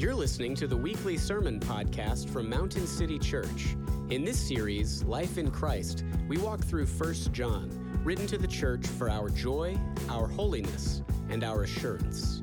You're listening to the weekly sermon podcast from Mountain City Church. In this series, Life in Christ, we walk through 1 John, written to the church for our joy, our holiness, and our assurance.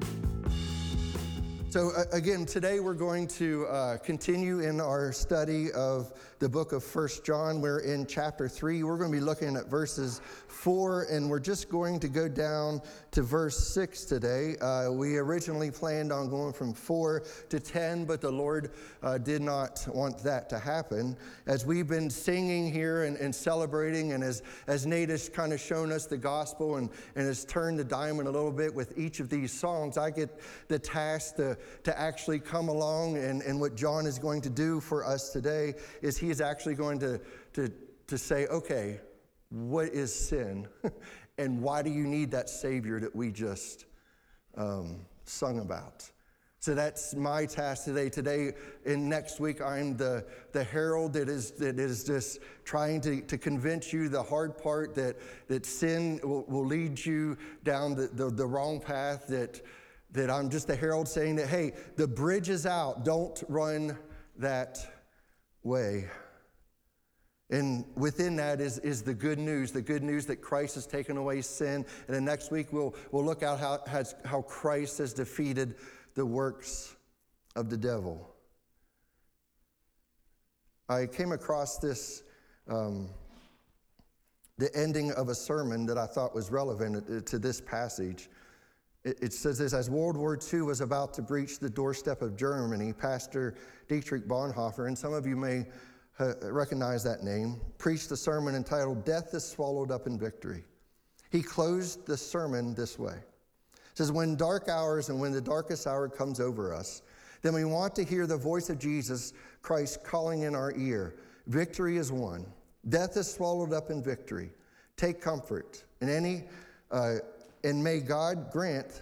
So, again, today we're going to uh, continue in our study of the book of First John. We're in chapter 3. We're going to be looking at verses 4, and we're just going to go down to verse 6 today. Uh, we originally planned on going from 4 to 10, but the Lord uh, did not want that to happen. As we've been singing here and, and celebrating, and as, as Nate has kind of shown us the gospel and, and has turned the diamond a little bit with each of these songs, I get the task to, to actually come along, and, and what John is going to do for us today is he is actually going to, to, to say, okay, what is sin and why do you need that Savior that we just um, sung about? So that's my task today. Today and next week, I'm the, the herald that is, that is just trying to, to convince you the hard part that, that sin will, will lead you down the, the, the wrong path, that, that I'm just the herald saying that, hey, the bridge is out, don't run that way. And within that is, is the good news, the good news that Christ has taken away sin. And then next week we'll, we'll look at how, how Christ has defeated the works of the devil. I came across this, um, the ending of a sermon that I thought was relevant to this passage. It, says this As World War II was about to breach the doorstep of Germany, Pastor Dietrich Bonhoeffer, and some of you may recognize that name, preached a sermon entitled Death is Swallowed Up in Victory. He closed the sermon this way. It says, When dark hours and when the darkest hour comes over us, then we want to hear the voice of Jesus Christ calling in our ear. Victory is won. Death is swallowed up in victory. Take comfort. in any uh, and may God grant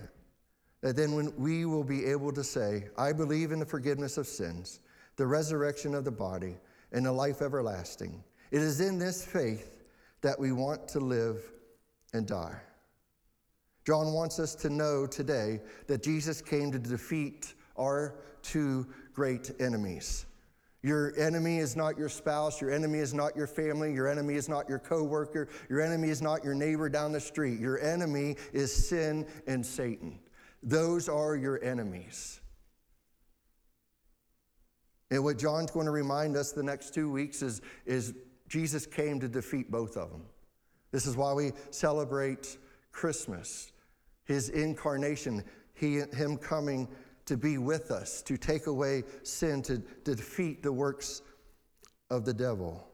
that then when we will be able to say, I believe in the forgiveness of sins, the resurrection of the body, and a life everlasting. It is in this faith that we want to live and die. John wants us to know today that Jesus came to defeat our two great enemies. Your enemy is not your spouse, your enemy is not your family, your enemy is not your coworker, your enemy is not your neighbor down the street. Your enemy is sin and Satan. Those are your enemies. And what John's going to remind us the next two weeks is, is Jesus came to defeat both of them. This is why we celebrate Christmas, his incarnation, he, him coming to be with us, to take away sin, to, to defeat the works of the devil.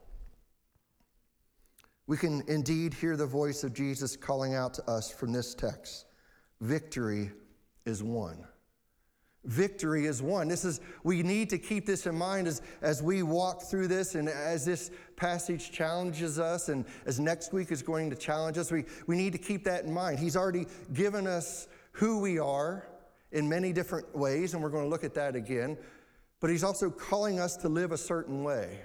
We can indeed hear the voice of Jesus calling out to us from this text Victory is won. Victory is won. This is, we need to keep this in mind as, as we walk through this and as this passage challenges us and as next week is going to challenge us. We, we need to keep that in mind. He's already given us who we are in many different ways, and we're going to look at that again. But He's also calling us to live a certain way.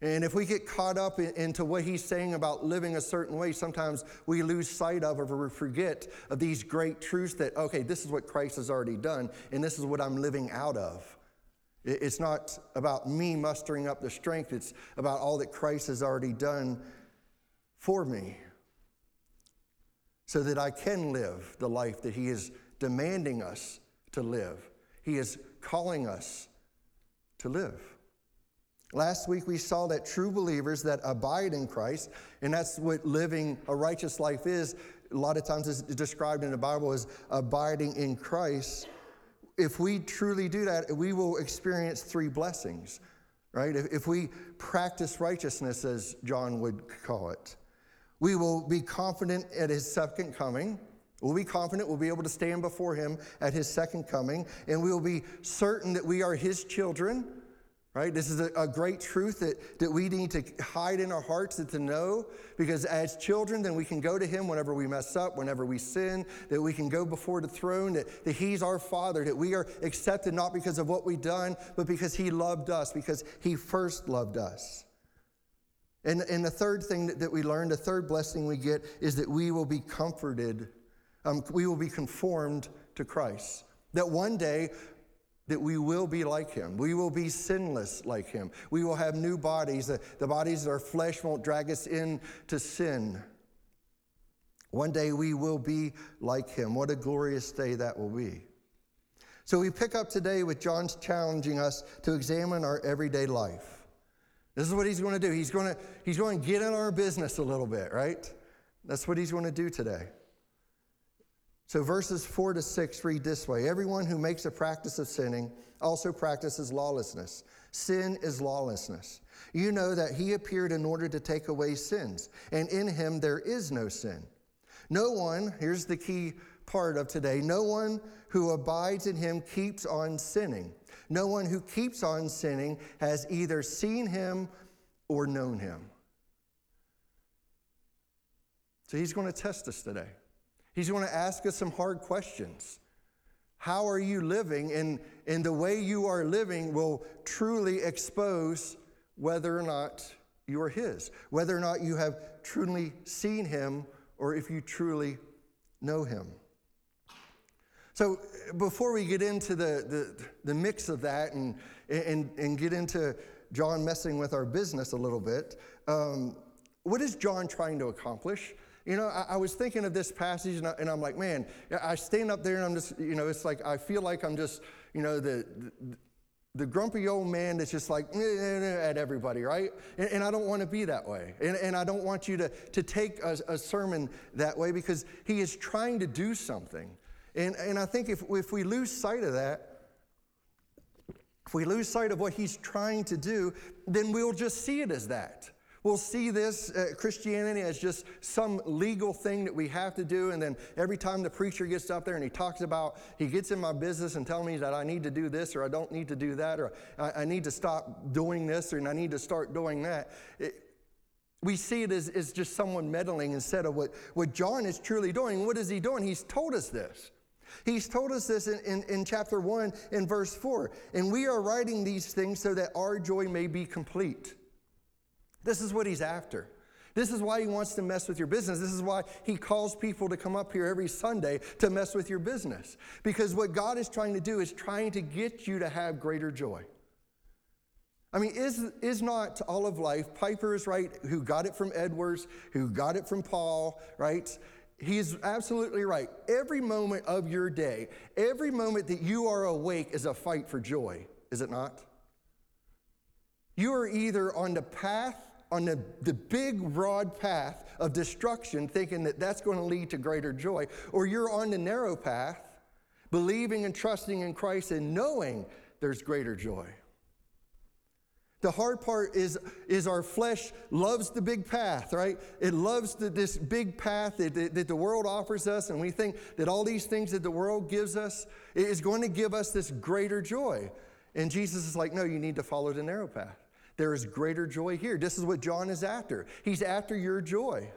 And if we get caught up in, into what he's saying about living a certain way, sometimes we lose sight of or we forget of these great truths that, okay, this is what Christ has already done, and this is what I'm living out of. It's not about me mustering up the strength, it's about all that Christ has already done for me so that I can live the life that he is demanding us to live. He is calling us to live. Last week we saw that true believers that abide in Christ, and that's what living a righteous life is. A lot of times it's described in the Bible as abiding in Christ. If we truly do that, we will experience three blessings, right? If, if we practice righteousness, as John would call it, we will be confident at his second coming. We'll be confident we'll be able to stand before him at his second coming, and we will be certain that we are his children Right? This is a, a, great truth that, that we need to hide in our hearts and to know because as children, then we can go to Him whenever we mess up, whenever we sin, that we can go before the throne, that, that He's our Father, that we are accepted not because of what we've done, but because He loved us, because He first loved us. And, and the third thing that, that we learn, the third blessing we get, is that we will be comforted, um, we will be conformed to Christ. That one day that we will be like him. We will be sinless like him. We will have new bodies. The, the bodies of our flesh won't drag us into sin. One day we will be like him. What a glorious day that will be. So we pick up today with John's challenging us to examine our everyday life. This is what he's going to do. He's going to, he's going to get in our business a little bit, right? That's what he's going to do today. So verses 4 to 6 read this way Everyone who makes a practice of sinning also practices lawlessness. Sin is lawlessness. You know that he appeared in order to take away sins, and in him there is no sin. No one, here's the key part of today no one who abides in him keeps on sinning. No one who keeps on sinning has either seen him or known him. So he's going to test us today. He's going to ask us some hard questions. How are you living? And, and the way you are living will truly expose whether or not you are His, whether or not you have truly seen Him, or if you truly know Him. So, before we get into the, the, the mix of that and, and, and get into John messing with our business a little bit, um, what is John trying to accomplish? You know, I, I was thinking of this passage and, I, am like, man, I stand up there and I'm just, you know, it's like I feel like I'm just, you know, the, the the grumpy old man that's just like at everybody, right? And, and I don't want to be that way. And, and, I don't want you to, to take a, a, sermon that way because he is trying to do something. And, and I think if, if we lose sight of that, if we lose sight of what he's trying to do, then we'll just see it as that. We'll see this uh, Christianity as just some legal thing that we have to do. And then every time the preacher gets up there and he talks about, he gets in my business and tells me that I need to do this or I don't need to do that or I, I need to stop doing this or and I need to start doing that. It, we see it as, as just someone meddling instead of what, what John is truly doing. What is he doing? He's told us this. He's told us this in, in, in, chapter 1 in verse 4. And we are writing these things so that our joy may be complete. This is what he's after. This is why he wants to mess with your business. This is why he calls people to come up here every Sunday to mess with your business. Because what God is trying to do is trying to get you to have greater joy. I mean, is, is not all of life, Piper is right, who got it from Edwards, who got it from Paul, right? He's absolutely right. Every moment of your day, every moment that you are awake is a fight for joy, is it not? You are either on the path on the, the big, broad path of destruction, thinking that that's going to lead to greater joy, or you're on the narrow path, believing and trusting in Christ and knowing there's greater joy. The hard part is, is our flesh loves the big path, right? It loves the, this big path that, that, that the world offers us, and we think that all these things that the world gives us is going to give us this greater joy. And Jesus is like, no, you need to follow the narrow path. There is greater joy here. This is what John is after. He's after your joy.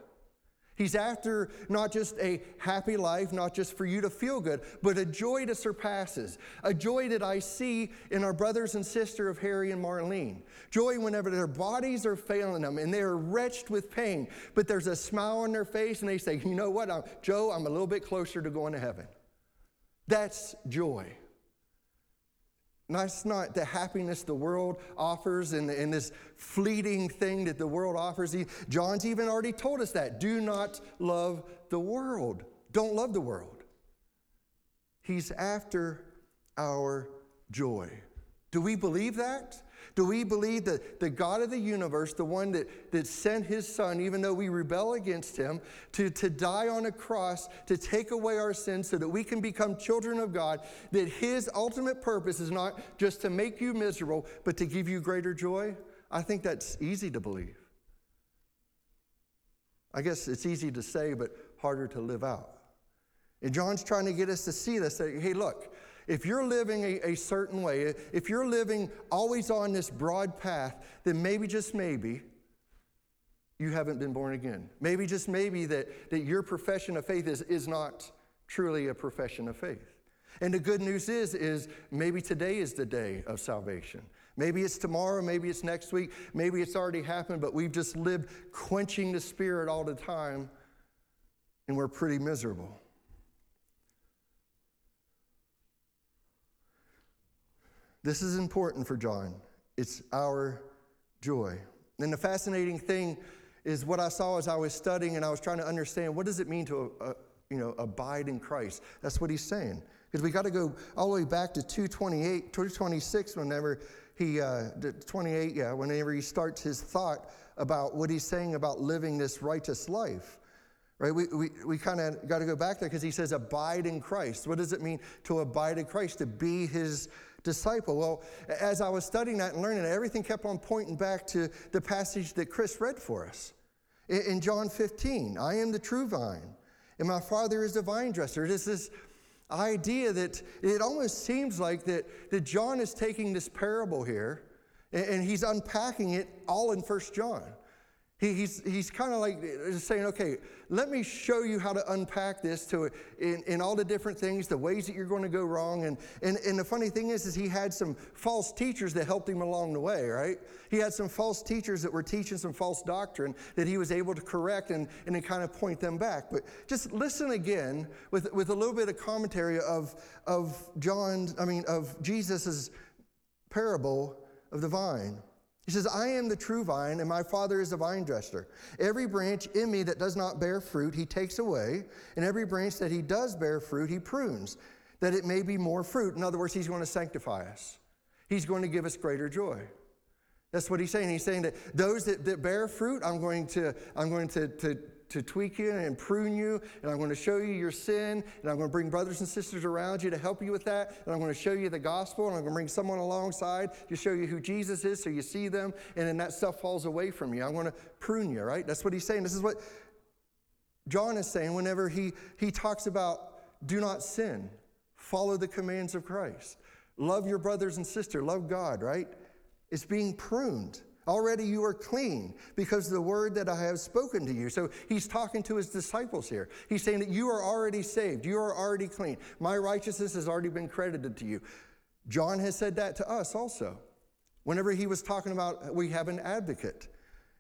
He's after not just a happy life, not just for you to feel good, but a joy that surpasses. A joy that I see in our brothers and sister of Harry and Marlene. Joy whenever their bodies are failing them and they are wretched with pain, but there's a smile on their face and they say, You know what, I'm, Joe, I'm a little bit closer to going to heaven. That's joy. That's not the happiness the world offers and, and this fleeting thing that the world offers. John's even already told us that. Do not love the world. Don't love the world. He's after our joy. Do we believe that? Do we believe that the God of the universe, the one that, that sent his son, even though we rebel against him, to, to die on a cross to take away our sins so that we can become children of God, that his ultimate purpose is not just to make you miserable, but to give you greater joy? I think that's easy to believe. I guess it's easy to say, but harder to live out. And John's trying to get us to see this. Say, hey, look, if you're living a, a certain way, if you're living always on this broad path, then maybe, just maybe, you haven't been born again. Maybe, just maybe, that, that your profession of faith is, is not truly a profession of faith. And the good news is, is maybe today is the day of salvation. Maybe it's tomorrow, maybe it's next week, maybe it's already happened, but we've just lived quenching the spirit all the time, and we're pretty miserable. This is important for John. It's our joy. And the fascinating thing is what I saw as I was studying and I was trying to understand what does it mean to uh, you know abide in Christ. That's what he's saying. Because we got to go all the way back to 228, 226 whenever he uh, 28 yeah whenever he starts his thought about what he's saying about living this righteous life right we, we, we kind of got to go back there because he says abide in christ what does it mean to abide in christ to be his disciple. Well, as I was studying that and learning everything kept on pointing back to the passage that Chris read for us. In John 15, I am the true vine, and my Father is the vine dresser. It is this idea that it almost seems like that, that John is taking this parable here and he's unpacking it all in First John. He, he's he's kind of like saying, okay, let me show you how to unpack this to in, in all the different things, the ways that you're going to go wrong. And, and, and the funny thing is, is he had some false teachers that helped him along the way, right? He had some false teachers that were teaching some false doctrine that he was able to correct and, and then kind of point them back. But just listen again with, with a little bit of commentary of, of John, I mean, of Jesus's parable of the vine. He says, I am the true vine, and my Father is the vine dresser. Every branch in me that does not bear fruit, he takes away, and every branch that he does bear fruit, he prunes, that it may be more fruit. In other words, he's going to sanctify us, he's going to give us greater joy. That's what he's saying. He's saying that those that, that bear fruit, I'm going to, I'm going to, to to tweak you and prune you, and I'm going to show you your sin, and I'm going to bring brothers and sisters around you to help you with that, and I'm going to show you the gospel, and I'm going to bring someone alongside to show you who Jesus is so you see them, and then that stuff falls away from you. I'm going to prune you, right? That's what he's saying. This is what John is saying whenever he, he talks about do not sin, follow the commands of Christ, love your brothers and sister, love God, right? It's being pruned. Already you are clean because the word that I have spoken to you. So he's talking to his disciples here. He's saying that you are already saved. You are already clean. My righteousness has already been credited to you. John has said that to us also. Whenever he was talking about we have an advocate,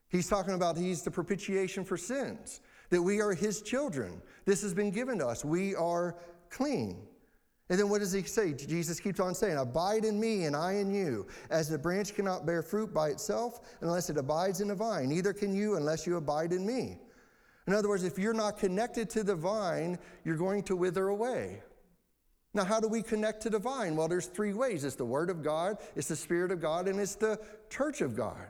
he's talking about he's the propitiation for sins, that we are his children. This has been given to us. We are clean. And then what does he say? Jesus keeps on saying, Abide in me and I in you. As the branch cannot bear fruit by itself unless it abides in the vine, neither can you unless you abide in me. In other words, if you're not connected to the vine, you're going to wither away. Now, how do we connect to the vine? Well, there's three ways it's the Word of God, it's the Spirit of God, and it's the church of God.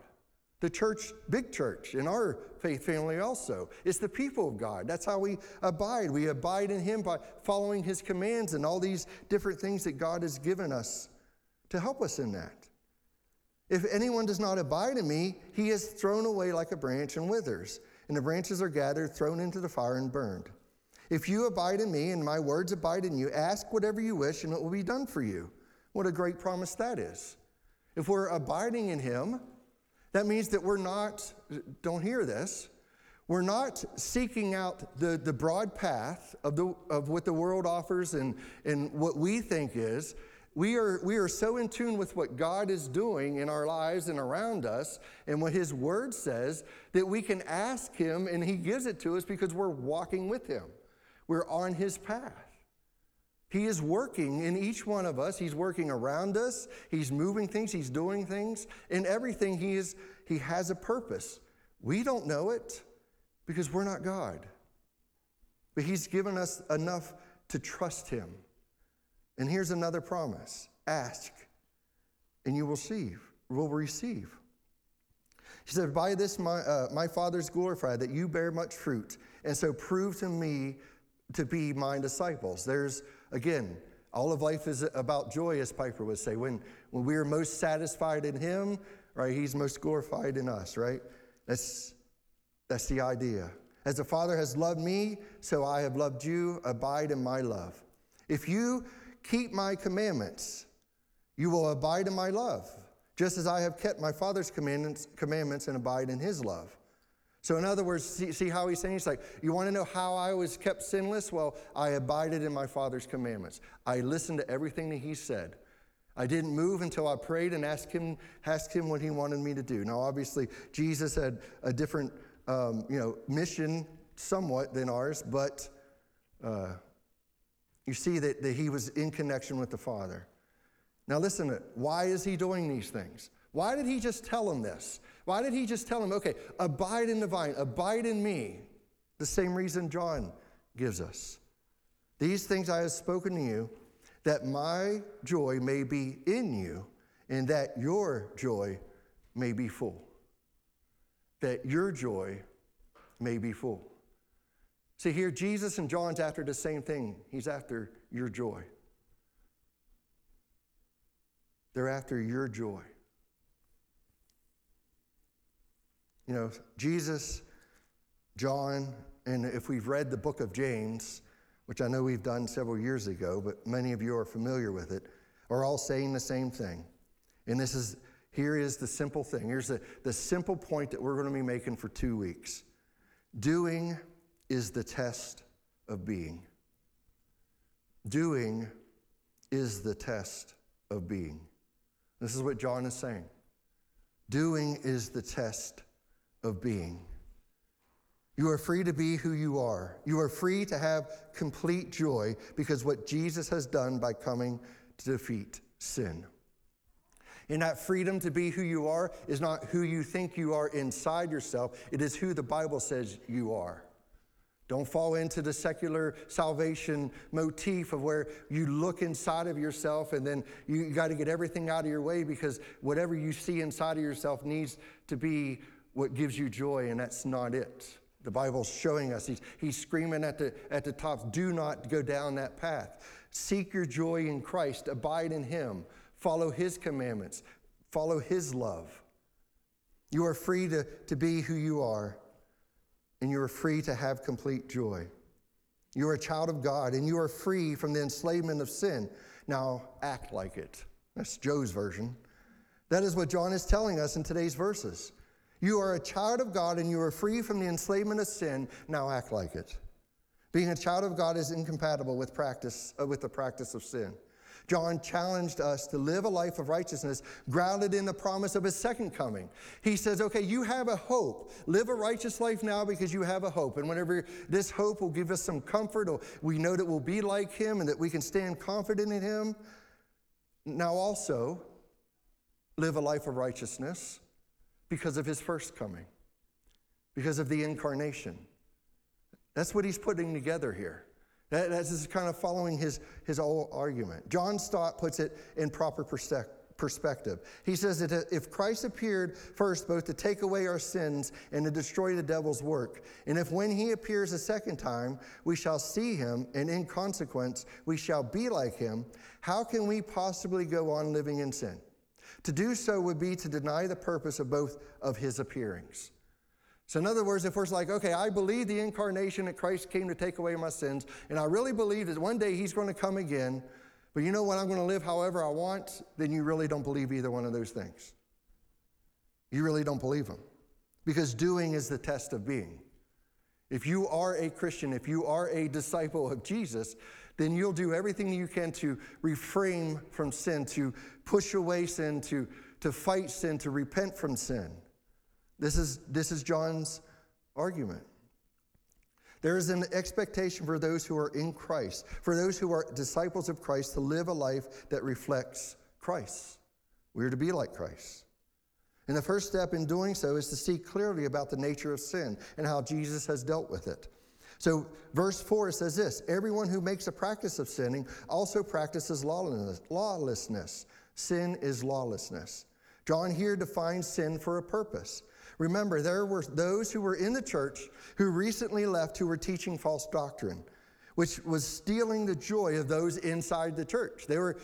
The church, big church, in our faith family also. It's the people of God. That's how we abide. We abide in Him by following His commands and all these different things that God has given us to help us in that. If anyone does not abide in me, he is thrown away like a branch and withers, and the branches are gathered, thrown into the fire, and burned. If you abide in me and my words abide in you, ask whatever you wish, and it will be done for you. What a great promise that is. If we're abiding in him, that means that we're not, don't hear this, we're not seeking out the, the broad path of, the, of what the world offers and, and what we think is. We are, we are so in tune with what God is doing in our lives and around us and what His Word says that we can ask Him and He gives it to us because we're walking with Him. We're on His path. He is working in each one of us. He's working around us. He's moving things. He's doing things. In everything, he, is, he has a purpose. We don't know it because we're not God. But He's given us enough to trust Him. And here's another promise ask, and you will receive. Will receive. He said, By this my, uh, my Father is glorified, that you bear much fruit, and so prove to me to be my disciples. There's Again, all of life is about joy, as Piper would say. When, when we are most satisfied in Him, right, He's most glorified in us, right? That's, that's the idea. As the Father has loved me, so I have loved you. Abide in my love. If you keep my commandments, you will abide in my love, just as I have kept my Father's commandments, commandments and abide in his love. So, in other words, see, see, how he's saying? He's like, You want to know how I was kept sinless? Well, I abided in my Father's commandments. I listened to everything that he said. I didn't move until I prayed and asked him, asked him what he wanted me to do. Now, obviously, Jesus had a different um, you know, mission somewhat than ours, but uh, you see that, that he was in connection with the Father. Now, listen, it. why is he doing these things? Why did he just tell him this? Why did he just tell him, okay, abide in the vine, abide in me? The same reason John gives us. These things I have spoken to you, that my joy may be in you, and that your joy may be full. That your joy may be full. See, here, Jesus and John's after the same thing. He's after your joy. They're after your joy. You know, Jesus, John, and if we've read the book of James, which I know we've done several years ago, but many of you are familiar with it, are all saying the same thing. And this is here is the simple thing. Here's the, the simple point that we're going to be making for two weeks. Doing is the test of being. Doing is the test of being. This is what John is saying. Doing is the test of being. You are free to be who you are. You are free to have complete joy because what Jesus has done by coming to defeat sin. And that freedom to be who you are is not who you think you are inside yourself, it is who the Bible says you are. Don't fall into the secular salvation motif of where you look inside of yourself and then you got to get everything out of your way because whatever you see inside of yourself needs to be what gives you joy, and that's not it. The Bible's showing us, he's, he's screaming at the, at the top, do not go down that path. Seek your joy in Christ, abide in Him, follow His commandments, follow His love. You are free to, to be who you are, and you are free to have complete joy. You are a child of God, and you are free from the enslavement of sin. Now act like it. That's Joe's version. That is what John is telling us in today's verses. You are a child of God and you are free from the enslavement of sin. Now act like it. Being a child of God is incompatible with practice uh, with the practice of sin. John challenged us to live a life of righteousness grounded in the promise of his second coming. He says, okay, you have a hope. Live a righteous life now because you have a hope. And whenever this hope will give us some comfort, or we know that we'll be like him and that we can stand confident in him. Now also, live a life of righteousness because of his first coming, because of the incarnation. That's what he's putting together here. That, that's kind of following his, his whole argument. John Stott puts it in proper perspective. He says that if Christ appeared first both to take away our sins and to destroy the devil's work, and if when he appears a second time we shall see him, and in consequence we shall be like him, how can we possibly go on living in sin? To do so would be to deny the purpose of both of his appearings. So, in other words, if we're like, okay, I believe the incarnation that Christ came to take away my sins, and I really believe that one day he's going to come again, but you know what, I'm going to live however I want, then you really don't believe either one of those things. You really don't believe them. Because doing is the test of being. If you are a Christian, if you are a disciple of Jesus, then you'll do everything you can to refrain from sin, to push away sin, to, to fight sin, to repent from sin. This is, this is John's argument. There is an expectation for those who are in Christ, for those who are disciples of Christ, to live a life that reflects Christ. We are to be like Christ. And the first step in doing so is to see clearly about the nature of sin and how Jesus has dealt with it. So, verse 4 says this Everyone who makes a practice of sinning also practices lawlessness. Sin is lawlessness. John here defines sin for a purpose. Remember, there were those who were in the church who recently left who were teaching false doctrine, which was stealing the joy of those inside the church. They were,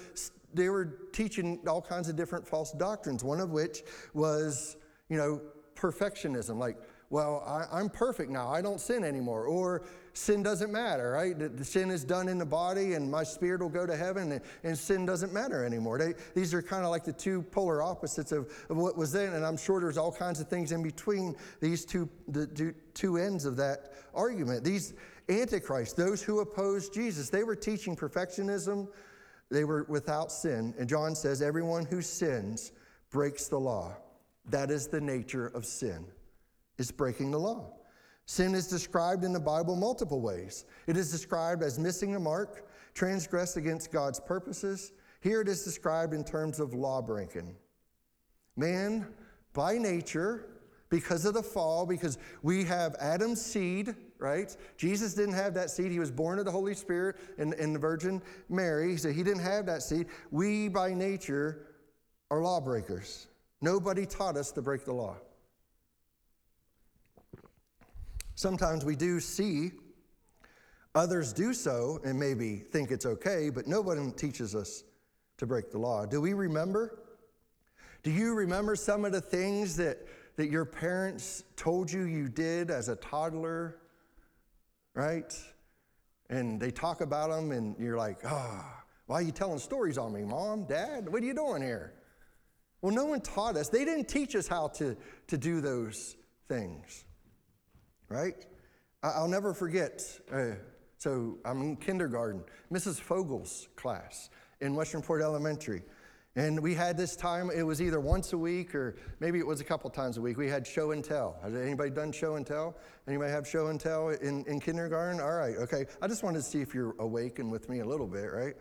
they were teaching all kinds of different false doctrines, one of which was, you know, perfectionism, like well, I, am perfect now. I don't sin anymore. Or sin doesn't matter, right? The, the, sin is done in the body and my spirit will go to heaven and, and sin doesn't matter anymore. They, these are kind of like the two polar opposites of, of what was then. And I'm sure there's all kinds of things in between these two, the two, two ends of that argument. These antichrists, those who opposed Jesus, they were teaching perfectionism. They were without sin. And John says, everyone who sins breaks the law. That is the nature of sin is breaking the law. Sin is described in the Bible multiple ways. It is described as missing the mark, transgress against God's purposes. Here it is described in terms of law breaking. Man, by nature, because of the fall, because we have Adam's seed, right? Jesus didn't have that seed. He was born of the Holy Spirit and, and the Virgin Mary, so he didn't have that seed. We, by nature, are lawbreakers. Nobody taught us to break the law. Sometimes we do see others do so and maybe think it's okay, but nobody teaches us to break the law. Do we remember? Do you remember some of the things that, that your parents told you you did as a toddler? Right? And they talk about them, and you're like, oh, why are you telling stories on me, mom, dad? What are you doing here? Well, no one taught us. They didn't teach us how to, to do those things, right? I'll never forget. Uh, so I'm in kindergarten, Mrs. Fogel's class in Westernport Elementary. And we had this time, it was either once a week or maybe it was a couple times a week. We had show and tell. Has anybody done show and tell? Anybody have show and tell in, in kindergarten? All right, okay. I just wanted to see if you're awake and with me a little bit, right?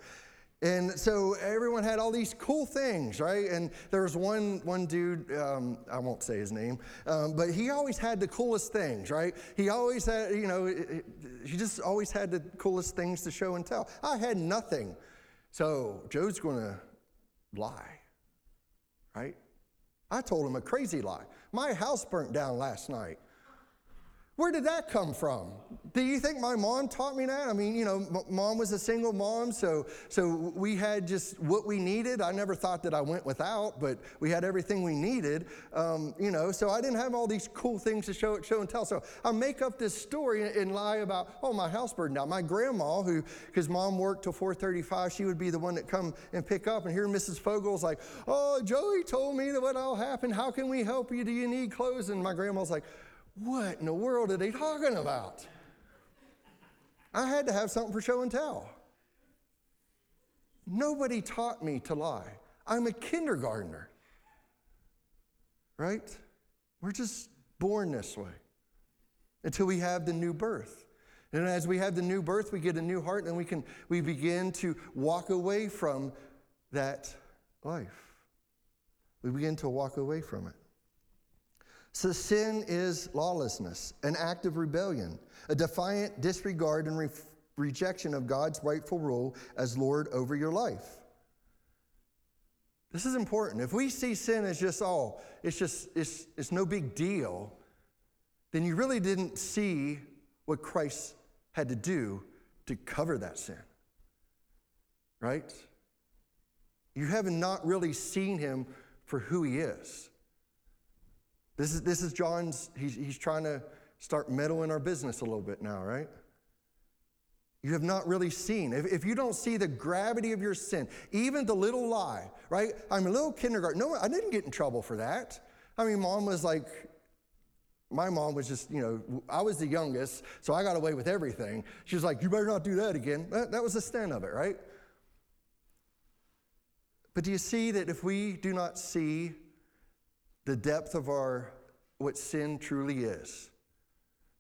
And so everyone had all these cool things, right? And there was one, one dude, um, I won't say his name, um, but he always had the coolest things, right? He always had, you know, he just always had the coolest things to show and tell. I had nothing. So Joe's going to lie, right? I told him a crazy lie. My house burnt down last night. Where did that come from? Do you think my mom taught me that? I mean, you know, m- mom was a single mom, so so we had just what we needed. I never thought that I went without, but we had everything we needed. Um, you know, so I didn't have all these cool things to show show and tell. So I make up this story and, and lie about, oh, my house burned down. My grandma, who because mom worked till 4:35, she would be the one that come and pick up. And here Mrs. Fogel's like, oh, Joey told me that what all happened. How can we help you? Do you need clothes? And my grandma's like. What in the world are they talking about? I had to have something for show and tell. Nobody taught me to lie. I'm a kindergartner. Right? We're just born this way until we have the new birth. And as we have the new birth, we get a new heart and we can we begin to walk away from that life. We begin to walk away from it. So sin is lawlessness, an act of rebellion, a defiant disregard and re- rejection of God's rightful rule as Lord over your life. This is important. If we see sin as just, oh, it's just, it's, it's no big deal, then you really didn't see what Christ had to do to cover that sin. Right? You haven't not really seen him for who he is. This is, this is John's, he's, he's trying to start meddling our business a little bit now, right? You have not really seen. If, if you don't see the gravity of your sin, even the little lie, right? I'm a little kindergarten. No, I didn't get in trouble for that. I mean, mom was like, my mom was just, you know, I was the youngest, so I got away with everything. She was like, you better not do that again. That, that was the stand of it, right? But do you see that if we do not see the depth of our what sin truly is,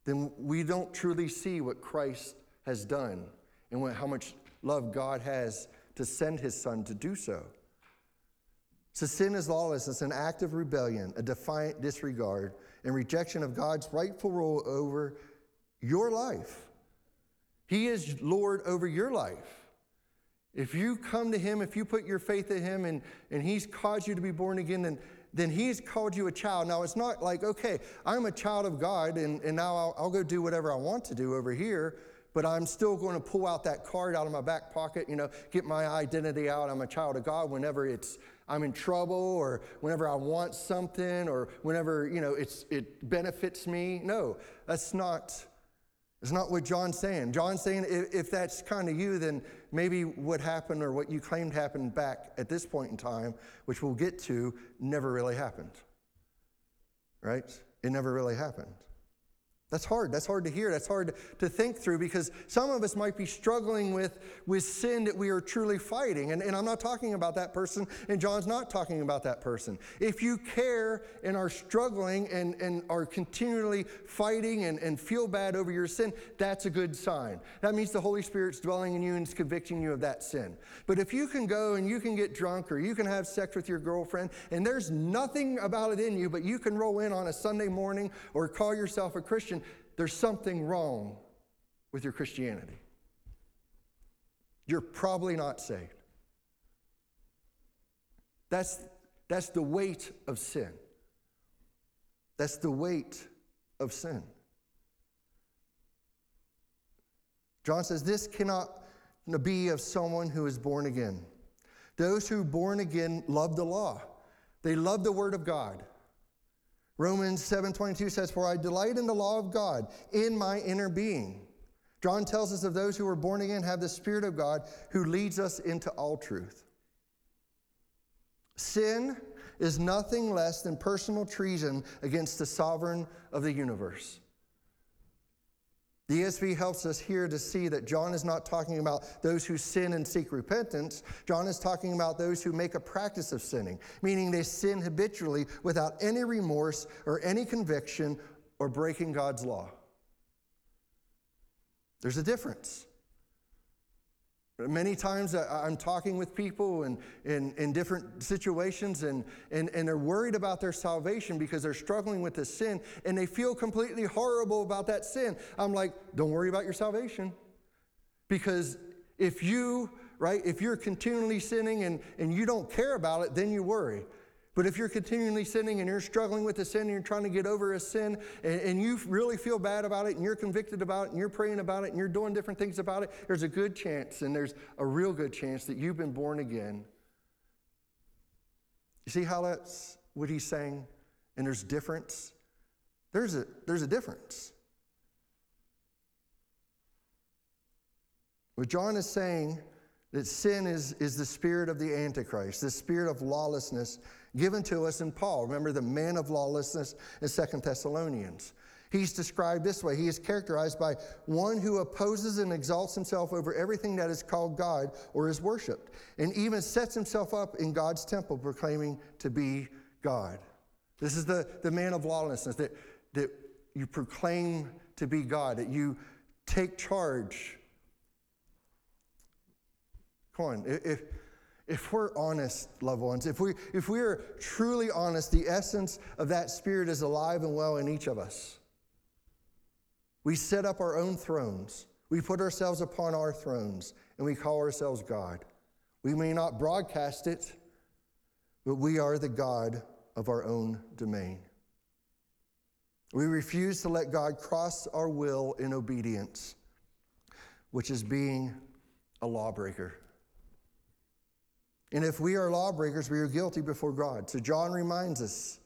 then we don't truly see what Christ has done and what, how much love God has to send his son to do so. So sin is lawlessness, it's an act of rebellion, a defiant disregard, and rejection of God's rightful rule over your life. He is Lord over your life. If you come to Him, if you put your faith in Him and, and He's caused you to be born again, then then he's called you a child. Now, it's not like, okay, I'm a child of God and, and now I'll, I'll go do whatever I want to do over here, but I'm still going to pull out that card out of my back pocket, you know, get my identity out. I'm a child of God whenever it's I'm in trouble or whenever I want something or whenever, you know, it's, it benefits me. No, that's not it's not what John's saying. John's saying if, if that's kind of you, then maybe what happened or what you claimed happened back at this point in time, which we'll get to, never really happened. Right? It never really happened. That's hard. That's hard to hear. That's hard to think through because some of us might be struggling with, with sin that we are truly fighting. And, and I'm not talking about that person, and John's not talking about that person. If you care and are struggling and, and are continually fighting and, and feel bad over your sin, that's a good sign. That means the Holy Spirit's dwelling in you and is convicting you of that sin. But if you can go and you can get drunk or you can have sex with your girlfriend and there's nothing about it in you, but you can roll in on a Sunday morning or call yourself a Christian, there's something wrong with your Christianity. You're probably not saved. That's, that's the weight of sin. That's the weight of sin. John says this cannot be of someone who is born again. Those who born again love the law. They love the word of God. Romans 7:22 says, "For I delight in the law of God in my inner being." John tells us of those who are born again have the Spirit of God who leads us into all truth. Sin is nothing less than personal treason against the sovereign of the universe. The ESV helps us here to see that John is not talking about those who sin and seek repentance. John is talking about those who make a practice of sinning, meaning they sin habitually without any remorse or any conviction or breaking God's law. There's a difference. Many times I'm talking with people in, in, in, different situations and, and, and they're worried about their salvation because they're struggling with this sin and they feel completely horrible about that sin. I'm like, don't worry about your salvation. Because if you, right, if you're continually sinning and, and you don't care about it, then you worry. But if you're continually sinning and you're struggling with the sin and you're trying to get over a sin and, and, you really feel bad about it and you're convicted about it and you're praying about it and you're doing different things about it, there's a good chance and there's a real good chance that you've been born again. You see how that's what he's saying? And there's difference. There's a, there's a difference. What John is saying that sin is, is the spirit of the Antichrist, the spirit of lawlessness given to us in Paul. Remember the man of lawlessness in Second Thessalonians. He's described this way He is characterized by one who opposes and exalts himself over everything that is called God or is worshiped, and even sets himself up in God's temple, proclaiming to be God. This is the, the man of lawlessness that, that you proclaim to be God, that you take charge. Come on, if, if we're honest, loved ones, if we, if we are truly honest, the essence of that spirit is alive and well in each of us. We set up our own thrones. We put ourselves upon our thrones and we call ourselves God. We may not broadcast it, but we are the God of our own domain. We refuse to let God cross our will in obedience, which is being a lawbreaker. And if we are lawbreakers, we are guilty before God. So John reminds us.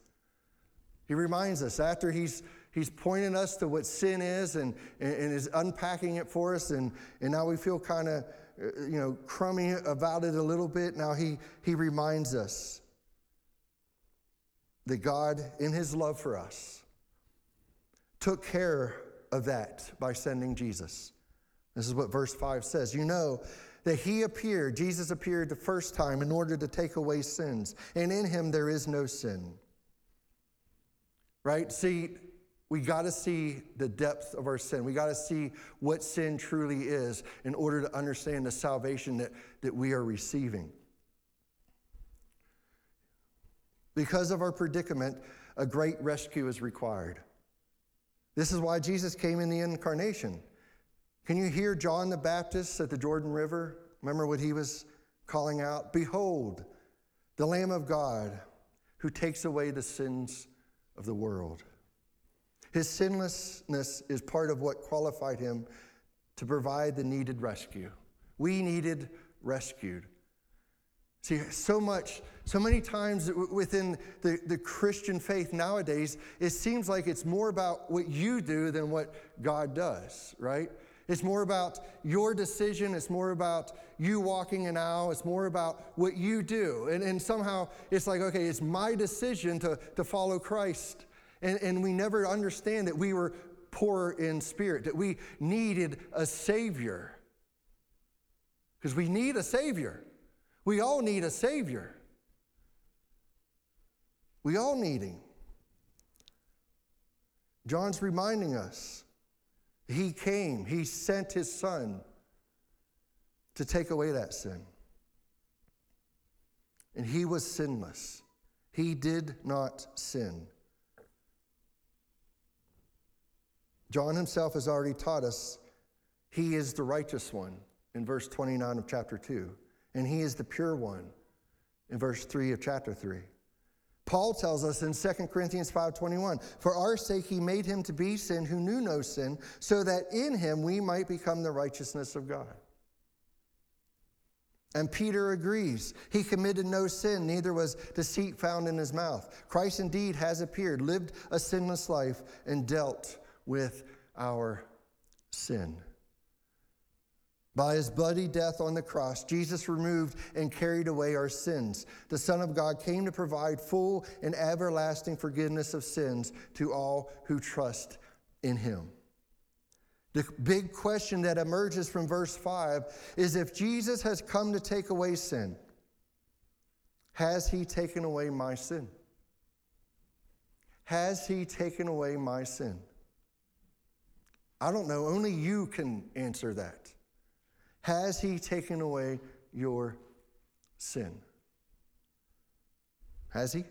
He reminds us after he's he's pointing us to what sin is and, and, and is unpacking it for us, and, and now we feel kind of uh, you know crummy about it a little bit. Now he he reminds us that God, in his love for us, took care of that by sending Jesus. This is what verse 5 says. You know that he appeared, Jesus appeared the first time in order to take away sins, and in him there is no sin. Right? See, we got to see the depth of our sin. We got to see what sin truly is in order to understand the salvation that, that we are receiving. Because of our predicament, a great rescue is required. This is why Jesus came in the incarnation. Can you hear John the Baptist at the Jordan River? Remember what he was calling out? Behold, the Lamb of God who takes away the sins of the world. His sinlessness is part of what qualified him to provide the needed rescue. We needed rescued. See, so much, so many times within the, the Christian faith nowadays, it seems like it's more about what you do than what God does, right? It's more about your decision. It's more about you walking an aisle. It's more about what you do. And, and somehow it's like, okay, it's my decision to, to follow Christ. And, and we never understand that we were poor in spirit, that we needed a Savior. Because we need a Savior. We all need a Savior. We all need Him. John's reminding us He came, He sent His Son to take away that sin. And He was sinless, He did not sin. John himself has already taught us he is the righteous one in verse 29 of chapter 2, and he is the pure one in verse 3 of chapter 3. Paul tells us in 2 Corinthians 5:21, "For our sake he made him to be sin who knew no sin, so that in him we might become the righteousness of God." And Peter agrees. He committed no sin, neither was deceit found in his mouth. Christ indeed has appeared, lived a sinless life, and dealt with our sin. By his bloody death on the cross, Jesus removed and carried away our sins. The Son of God came to provide full and everlasting forgiveness of sins to all who trust in him. The big question that emerges from verse 5 is if Jesus has come to take away sin, has he taken away my sin? Has he taken away my sin? I don't know, only you can answer that. Has he taken away your sin? Has he?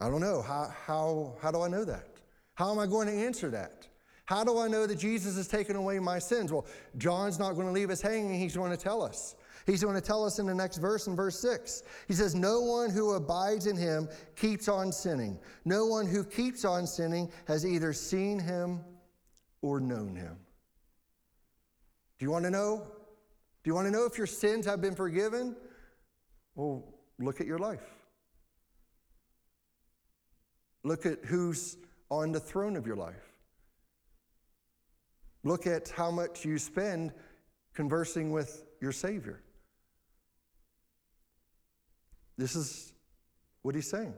I don't know. How, how, how do I know that? How am I going to answer that? How do I know that Jesus has taken away my sins? Well, John's not going to leave us hanging. He's going to tell us. He's going to tell us in the next verse, in verse 6. He says, No one who abides in him keeps on sinning. No one who keeps on sinning has either seen him or known him. Do you want to know? Do you want to know if your sins have been forgiven? Well, look at your life. Look at who's on the throne of your life. Look at how much you spend conversing with your Savior. This is what he's saying.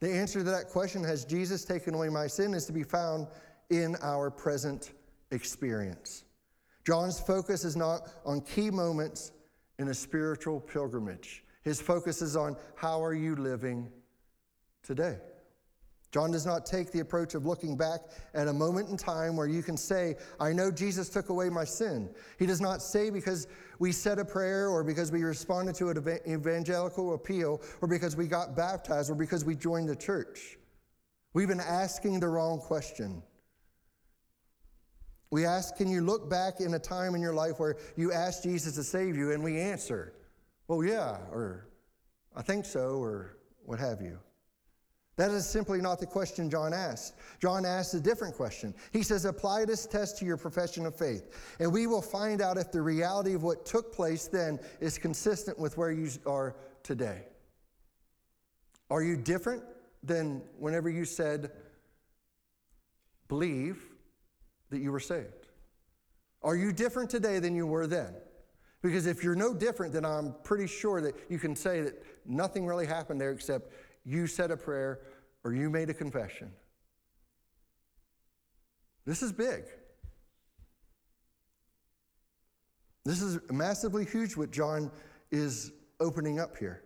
The answer to that question, has Jesus taken away my sin, is to be found in our present experience. John's focus is not on key moments in a spiritual pilgrimage. His focus is on how are you living today? John does not take the approach of looking back at a moment in time where you can say, I know Jesus took away my sin. He does not say because we said a prayer or because we responded to an evangelical appeal or because we got baptized or because we joined the church. We've been asking the wrong question. We ask, Can you look back in a time in your life where you asked Jesus to save you? And we answer, Well, yeah, or I think so, or what have you. That is simply not the question John asked. John asked a different question. He says, Apply this test to your profession of faith, and we will find out if the reality of what took place then is consistent with where you are today. Are you different than whenever you said, Believe that you were saved? Are you different today than you were then? Because if you're no different, then I'm pretty sure that you can say that nothing really happened there except you said a prayer or you made a confession. This is big. This is massively huge what John is opening up here.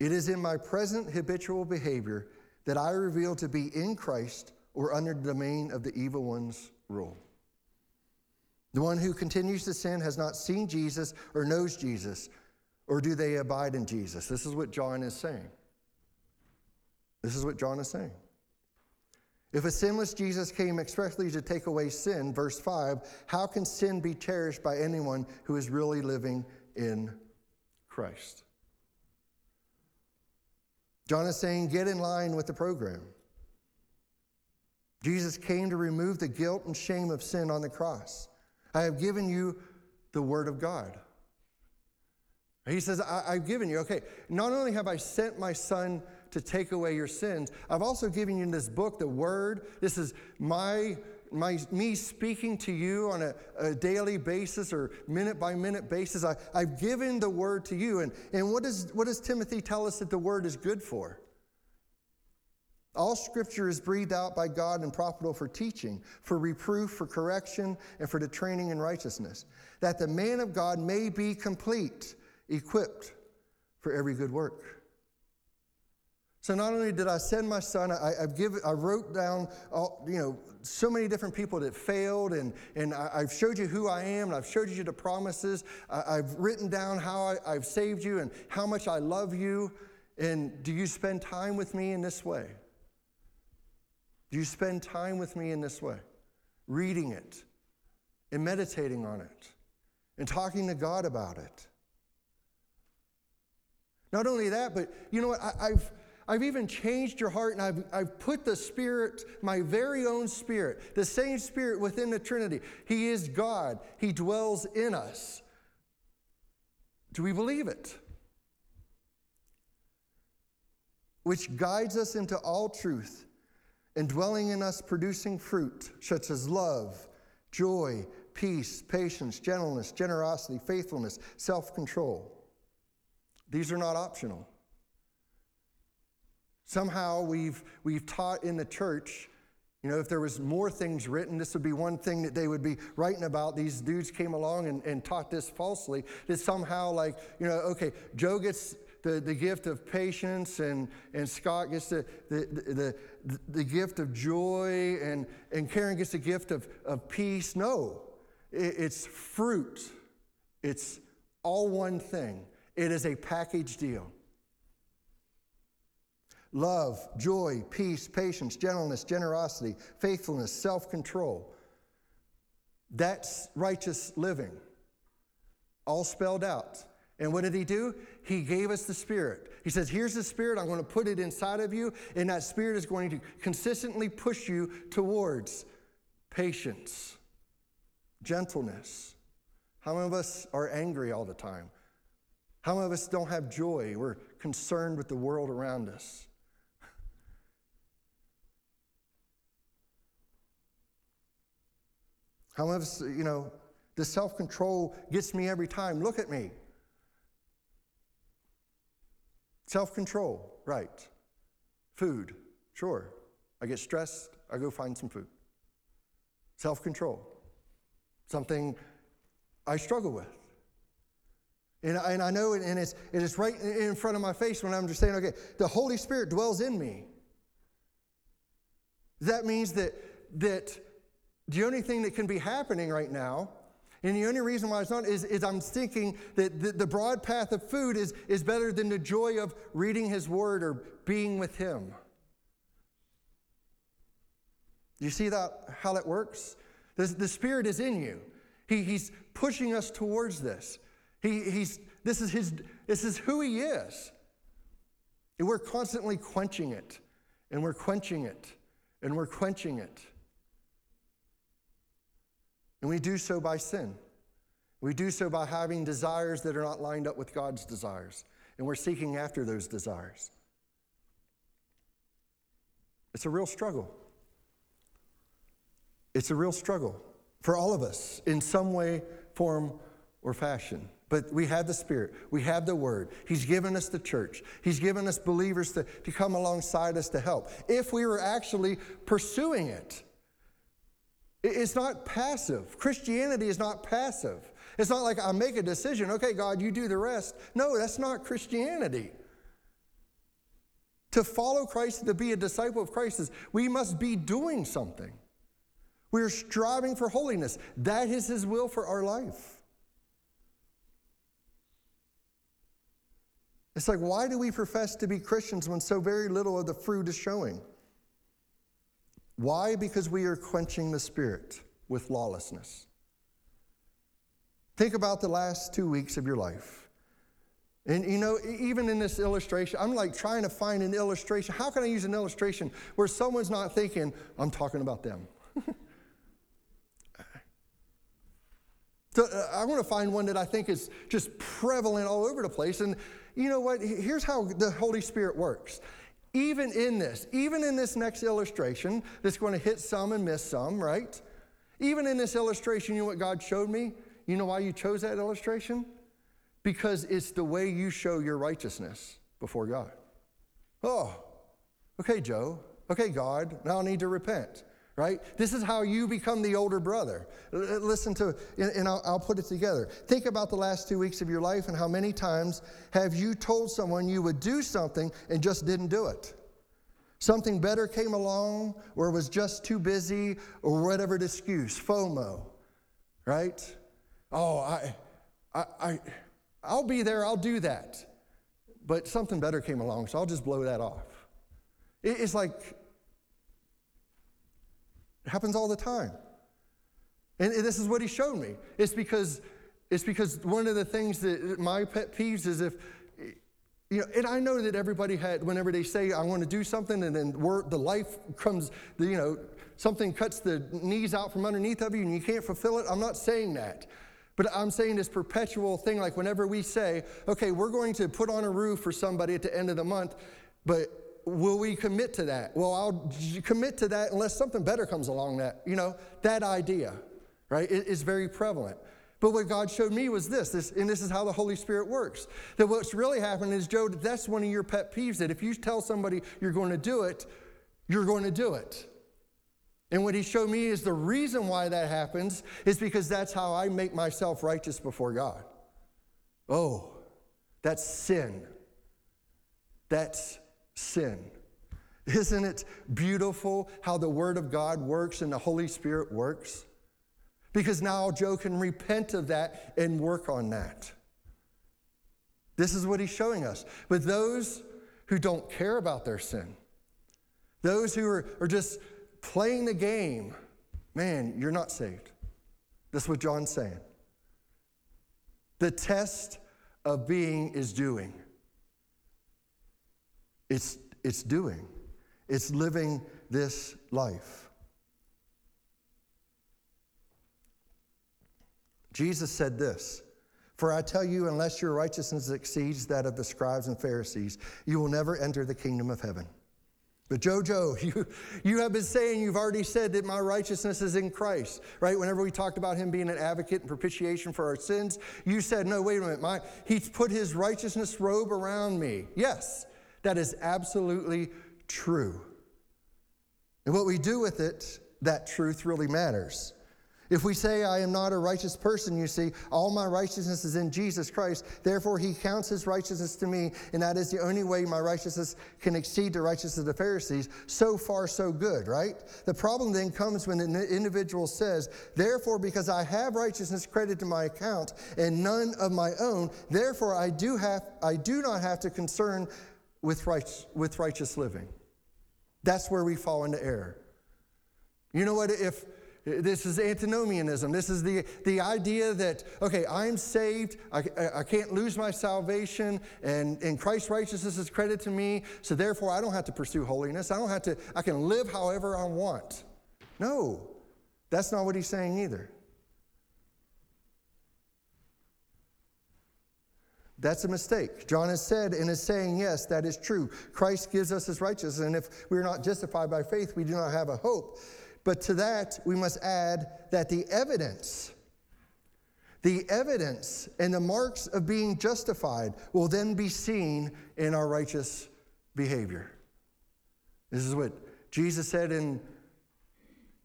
It is in my present habitual behavior that I reveal to be in Christ or under the domain of the evil one's rule. The one who continues to sin has not seen Jesus or knows Jesus, or do they abide in Jesus? This is what John is saying. This is what John is saying. If a sinless Jesus came expressly to take away sin, verse 5, how can sin be cherished by anyone who is really living in Christ? John is saying, get in line with the program. Jesus came to remove the guilt and shame of sin on the cross. I have given you the Word of God. He says, I, have given you, okay, not only have I sent my Son to take away your sins, I've also given you this book, the Word. This is my my, me speaking to you on a, a daily basis or minute by minute basis, I, I've given the word to you. And, and what, does, what does Timothy tell us that the word is good for? All scripture is breathed out by God and profitable for teaching, for reproof, for correction, and for the training in righteousness, that the man of God may be complete, equipped for every good work. So not only did I send my son, I, have given, I wrote down, all, you know, so many different people that failed, and, and I, have showed you who I am, and I've showed you the promises. I, have written down how I, I've saved you and how much I love you. And do you spend time with me in this way? Do you spend time with me in this way? Reading it and meditating on it and talking to God about it. Not only that, but you know what? I, have I've even changed your heart and I've, I've put the Spirit, my very own Spirit, the same Spirit within the Trinity. He is God, He dwells in us. Do we believe it? Which guides us into all truth and dwelling in us, producing fruit such as love, joy, peace, patience, gentleness, generosity, faithfulness, self control. These are not optional. Somehow we've, we've taught in the church, you know, if there was more things written, this would be one thing that they would be writing about. These dudes came along and, and taught this falsely. That somehow, like, you know, okay, Joe gets the, the gift of patience and, and Scott gets the, the, the, the, gift of joy and, and Karen gets the gift of, of peace. No, it, it's fruit. It's all one thing. It is a package deal love, joy, peace, patience, gentleness, generosity, faithfulness, self control. That's righteous living, all spelled out. And what did he do? He gave us the Spirit. He says, Here's the Spirit, I'm going to put it inside of you, and that Spirit is going to consistently push you towards patience, gentleness. How many of us are angry all the time? How many of us don't have joy? We're concerned with the world around us. However, you know, the self control gets me every time. Look at me. Self control, right. Food, sure. I get stressed, I go find some food. Self control, something I struggle with. And, and I know it, and it's, it is right in front of my face when I'm just saying, okay, the Holy Spirit dwells in me. That means that, that the only thing that can be happening right now, and the only reason why it's not is, is I'm thinking that the, the broad path of food is, is better than the joy of reading His Word or being with Him. You see that how that works? The, the Spirit is in you. He, he's pushing us towards this. He, he's, this, is his, this is who He is. And we're constantly quenching it, and we're quenching it, and we're quenching it. And we do so by sin. We do so by having desires that are not lined up with God's desires. And we're seeking after those desires. It's a real struggle. It's a real struggle for all of us in some way, form, or fashion. But we have the Spirit, we have the Word. He's given us the church, He's given us believers to, to come alongside us to help. If we were actually pursuing it, it's not passive. Christianity is not passive. It's not like I make a decision, okay, God, you do the rest. No, that's not Christianity. To follow Christ, to be a disciple of Christ, is we must be doing something. We're striving for holiness. That is His will for our life. It's like, why do we profess to be Christians when so very little of the fruit is showing? Why? Because we are quenching the spirit with lawlessness. Think about the last two weeks of your life. And you know, even in this illustration, I'm like trying to find an illustration. How can I use an illustration where someone's not thinking, I'm talking about them? so uh, I want to find one that I think is just prevalent all over the place. And you know what? Here's how the Holy Spirit works even in this, even in this next illustration, that's going to hit some and miss some, right? Even in this illustration, you know what God showed me? You know why you chose that illustration? Because it's the way you show your righteousness before God. Oh, okay, Joe. Okay, God, now I need to repent, right? This is how you become the older brother. Listen to, and I'll, I'll put it together. Think about the last two weeks of your life and how many times have you told someone you would do something and just didn't do it? Something better came along or was just too busy or whatever excuse, FOMO, right? Oh, I, I, I, I'll be there, I'll do that. But something better came along, so I'll just blow that off. It's like, it happens all the time. And this is what he showed me. It's because, it's because one of the things that my pet peeves is if, you know, and I know that everybody had, whenever they say, I want to do something, and then the life comes, you know, something cuts the knees out from underneath of you and you can't fulfill it. I'm not saying that. But I'm saying this perpetual thing, like whenever we say, okay, we're going to put on a roof for somebody at the end of the month, but will we commit to that? Well, I'll commit to that unless something better comes along that, you know, that idea, right, is very prevalent. But what God showed me was this, this, and this is how the Holy Spirit works. That what's really happening is, Joe, that's one of your pet peeves, that if you tell somebody you're going to do it, you're going to do it. And what he showed me is the reason why that happens is because that's how I make myself righteous before God. Oh, that's sin. That's sin. Isn't it beautiful how the Word of God works and the Holy Spirit works? Because now Joe can repent of that and work on that. This is what he's showing us. But those who don't care about their sin, those who are, are just playing the game, man, you're not saved. That's what John's saying. The test of being is doing. It's, it's doing, it's living this life. Jesus said this For I tell you, unless your righteousness exceeds that of the scribes and Pharisees, you will never enter the kingdom of heaven. But Jojo, you, you have been saying, you've already said that my righteousness is in Christ, right? Whenever we talked about him being an advocate and propitiation for our sins, you said, no, wait a minute, my, he's put his righteousness robe around me. Yes, that is absolutely true. And what we do with it, that truth really matters. If we say, I am not a righteous person, you see, all my righteousness is in Jesus Christ. Therefore, he counts his righteousness to me, and that is the only way my righteousness can exceed the righteousness of the Pharisees. So far, so good, right? The problem then comes when an individual says, Therefore, because I have righteousness credited to my account and none of my own, therefore I do, have, I do not have to concern with, right, with righteous living. That's where we fall into error. You know what? If this is antinomianism. This is the, the idea that, okay, I'm saved, I, I can't lose my salvation, and, and Christ's righteousness is credited to me, so therefore I don't have to pursue holiness. I don't have to, I can live however I want. No, that's not what he's saying either. That's a mistake. John has said and is saying, yes, that is true. Christ gives us his righteousness, and if we're not justified by faith, we do not have a hope. But to that, we must add that the evidence, the evidence and the marks of being justified will then be seen in our righteous behavior. This is what Jesus said, and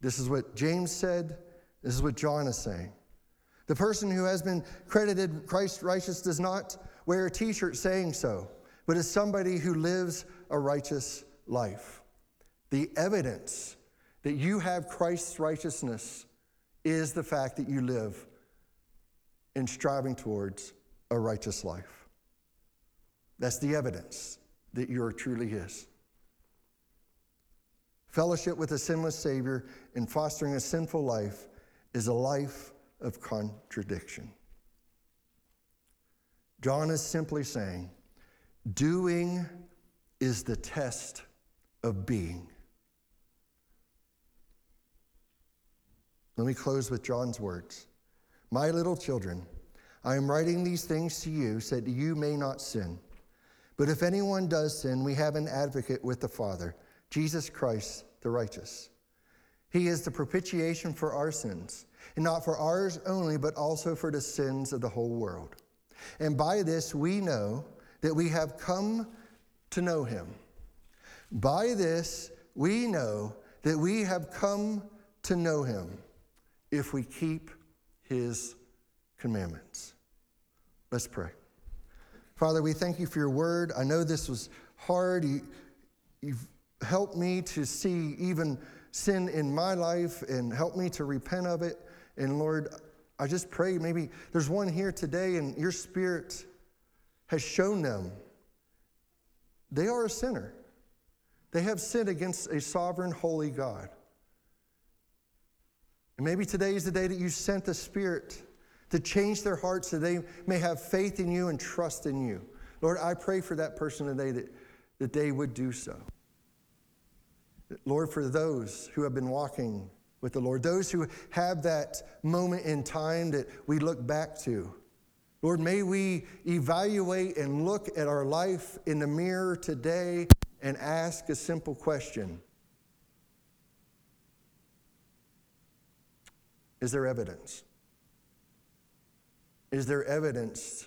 this is what James said, this is what John is saying. The person who has been credited Christ righteous does not wear a t shirt saying so, but is somebody who lives a righteous life. The evidence that you have Christ's righteousness is the fact that you live in striving towards a righteous life. That's the evidence that you are truly His. Fellowship with a sinless Savior and fostering a sinful life is a life of contradiction. John is simply saying, doing is the test of being. Let me close with John's words My little children, I am writing these things to you so that you may not sin. But if anyone does sin, we have an advocate with the Father, Jesus Christ the righteous. He is the propitiation for our sins, and not for ours only, but also for the sins of the whole world. And by this we know that we have come to know him. By this we know that we have come to know him if we keep his commandments. Let's pray. Father, we thank you for your word. I know this was hard. You, you've helped me to see even sin in my life and help me to repent of it. And Lord, I just pray maybe there's one here today and your spirit has shown them they are a sinner. They have sinned against a sovereign, holy God. And maybe today is the day that you sent the Spirit to change their hearts so they may have faith in you and trust in you. Lord, I pray for that person today that, that they would do so. Lord, for those who have been walking with the Lord, those who have that moment in time that we look back to, Lord, may we evaluate and look at our life in the mirror today and ask a simple question Is there evidence? Is there evidence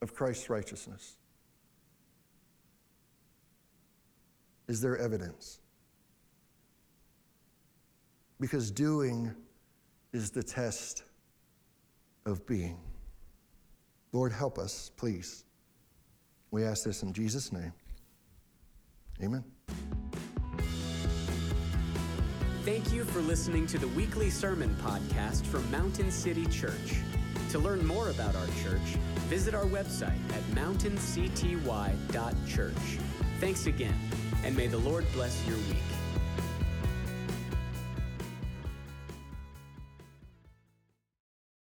of Christ's righteousness? Is there evidence? Because doing is the test of being. Lord, help us, please. We ask this in Jesus' name. Amen. Thank you for listening to the weekly sermon podcast from Mountain City Church. To learn more about our church, visit our website at mountaincty.church. Thanks again, and may the Lord bless your week.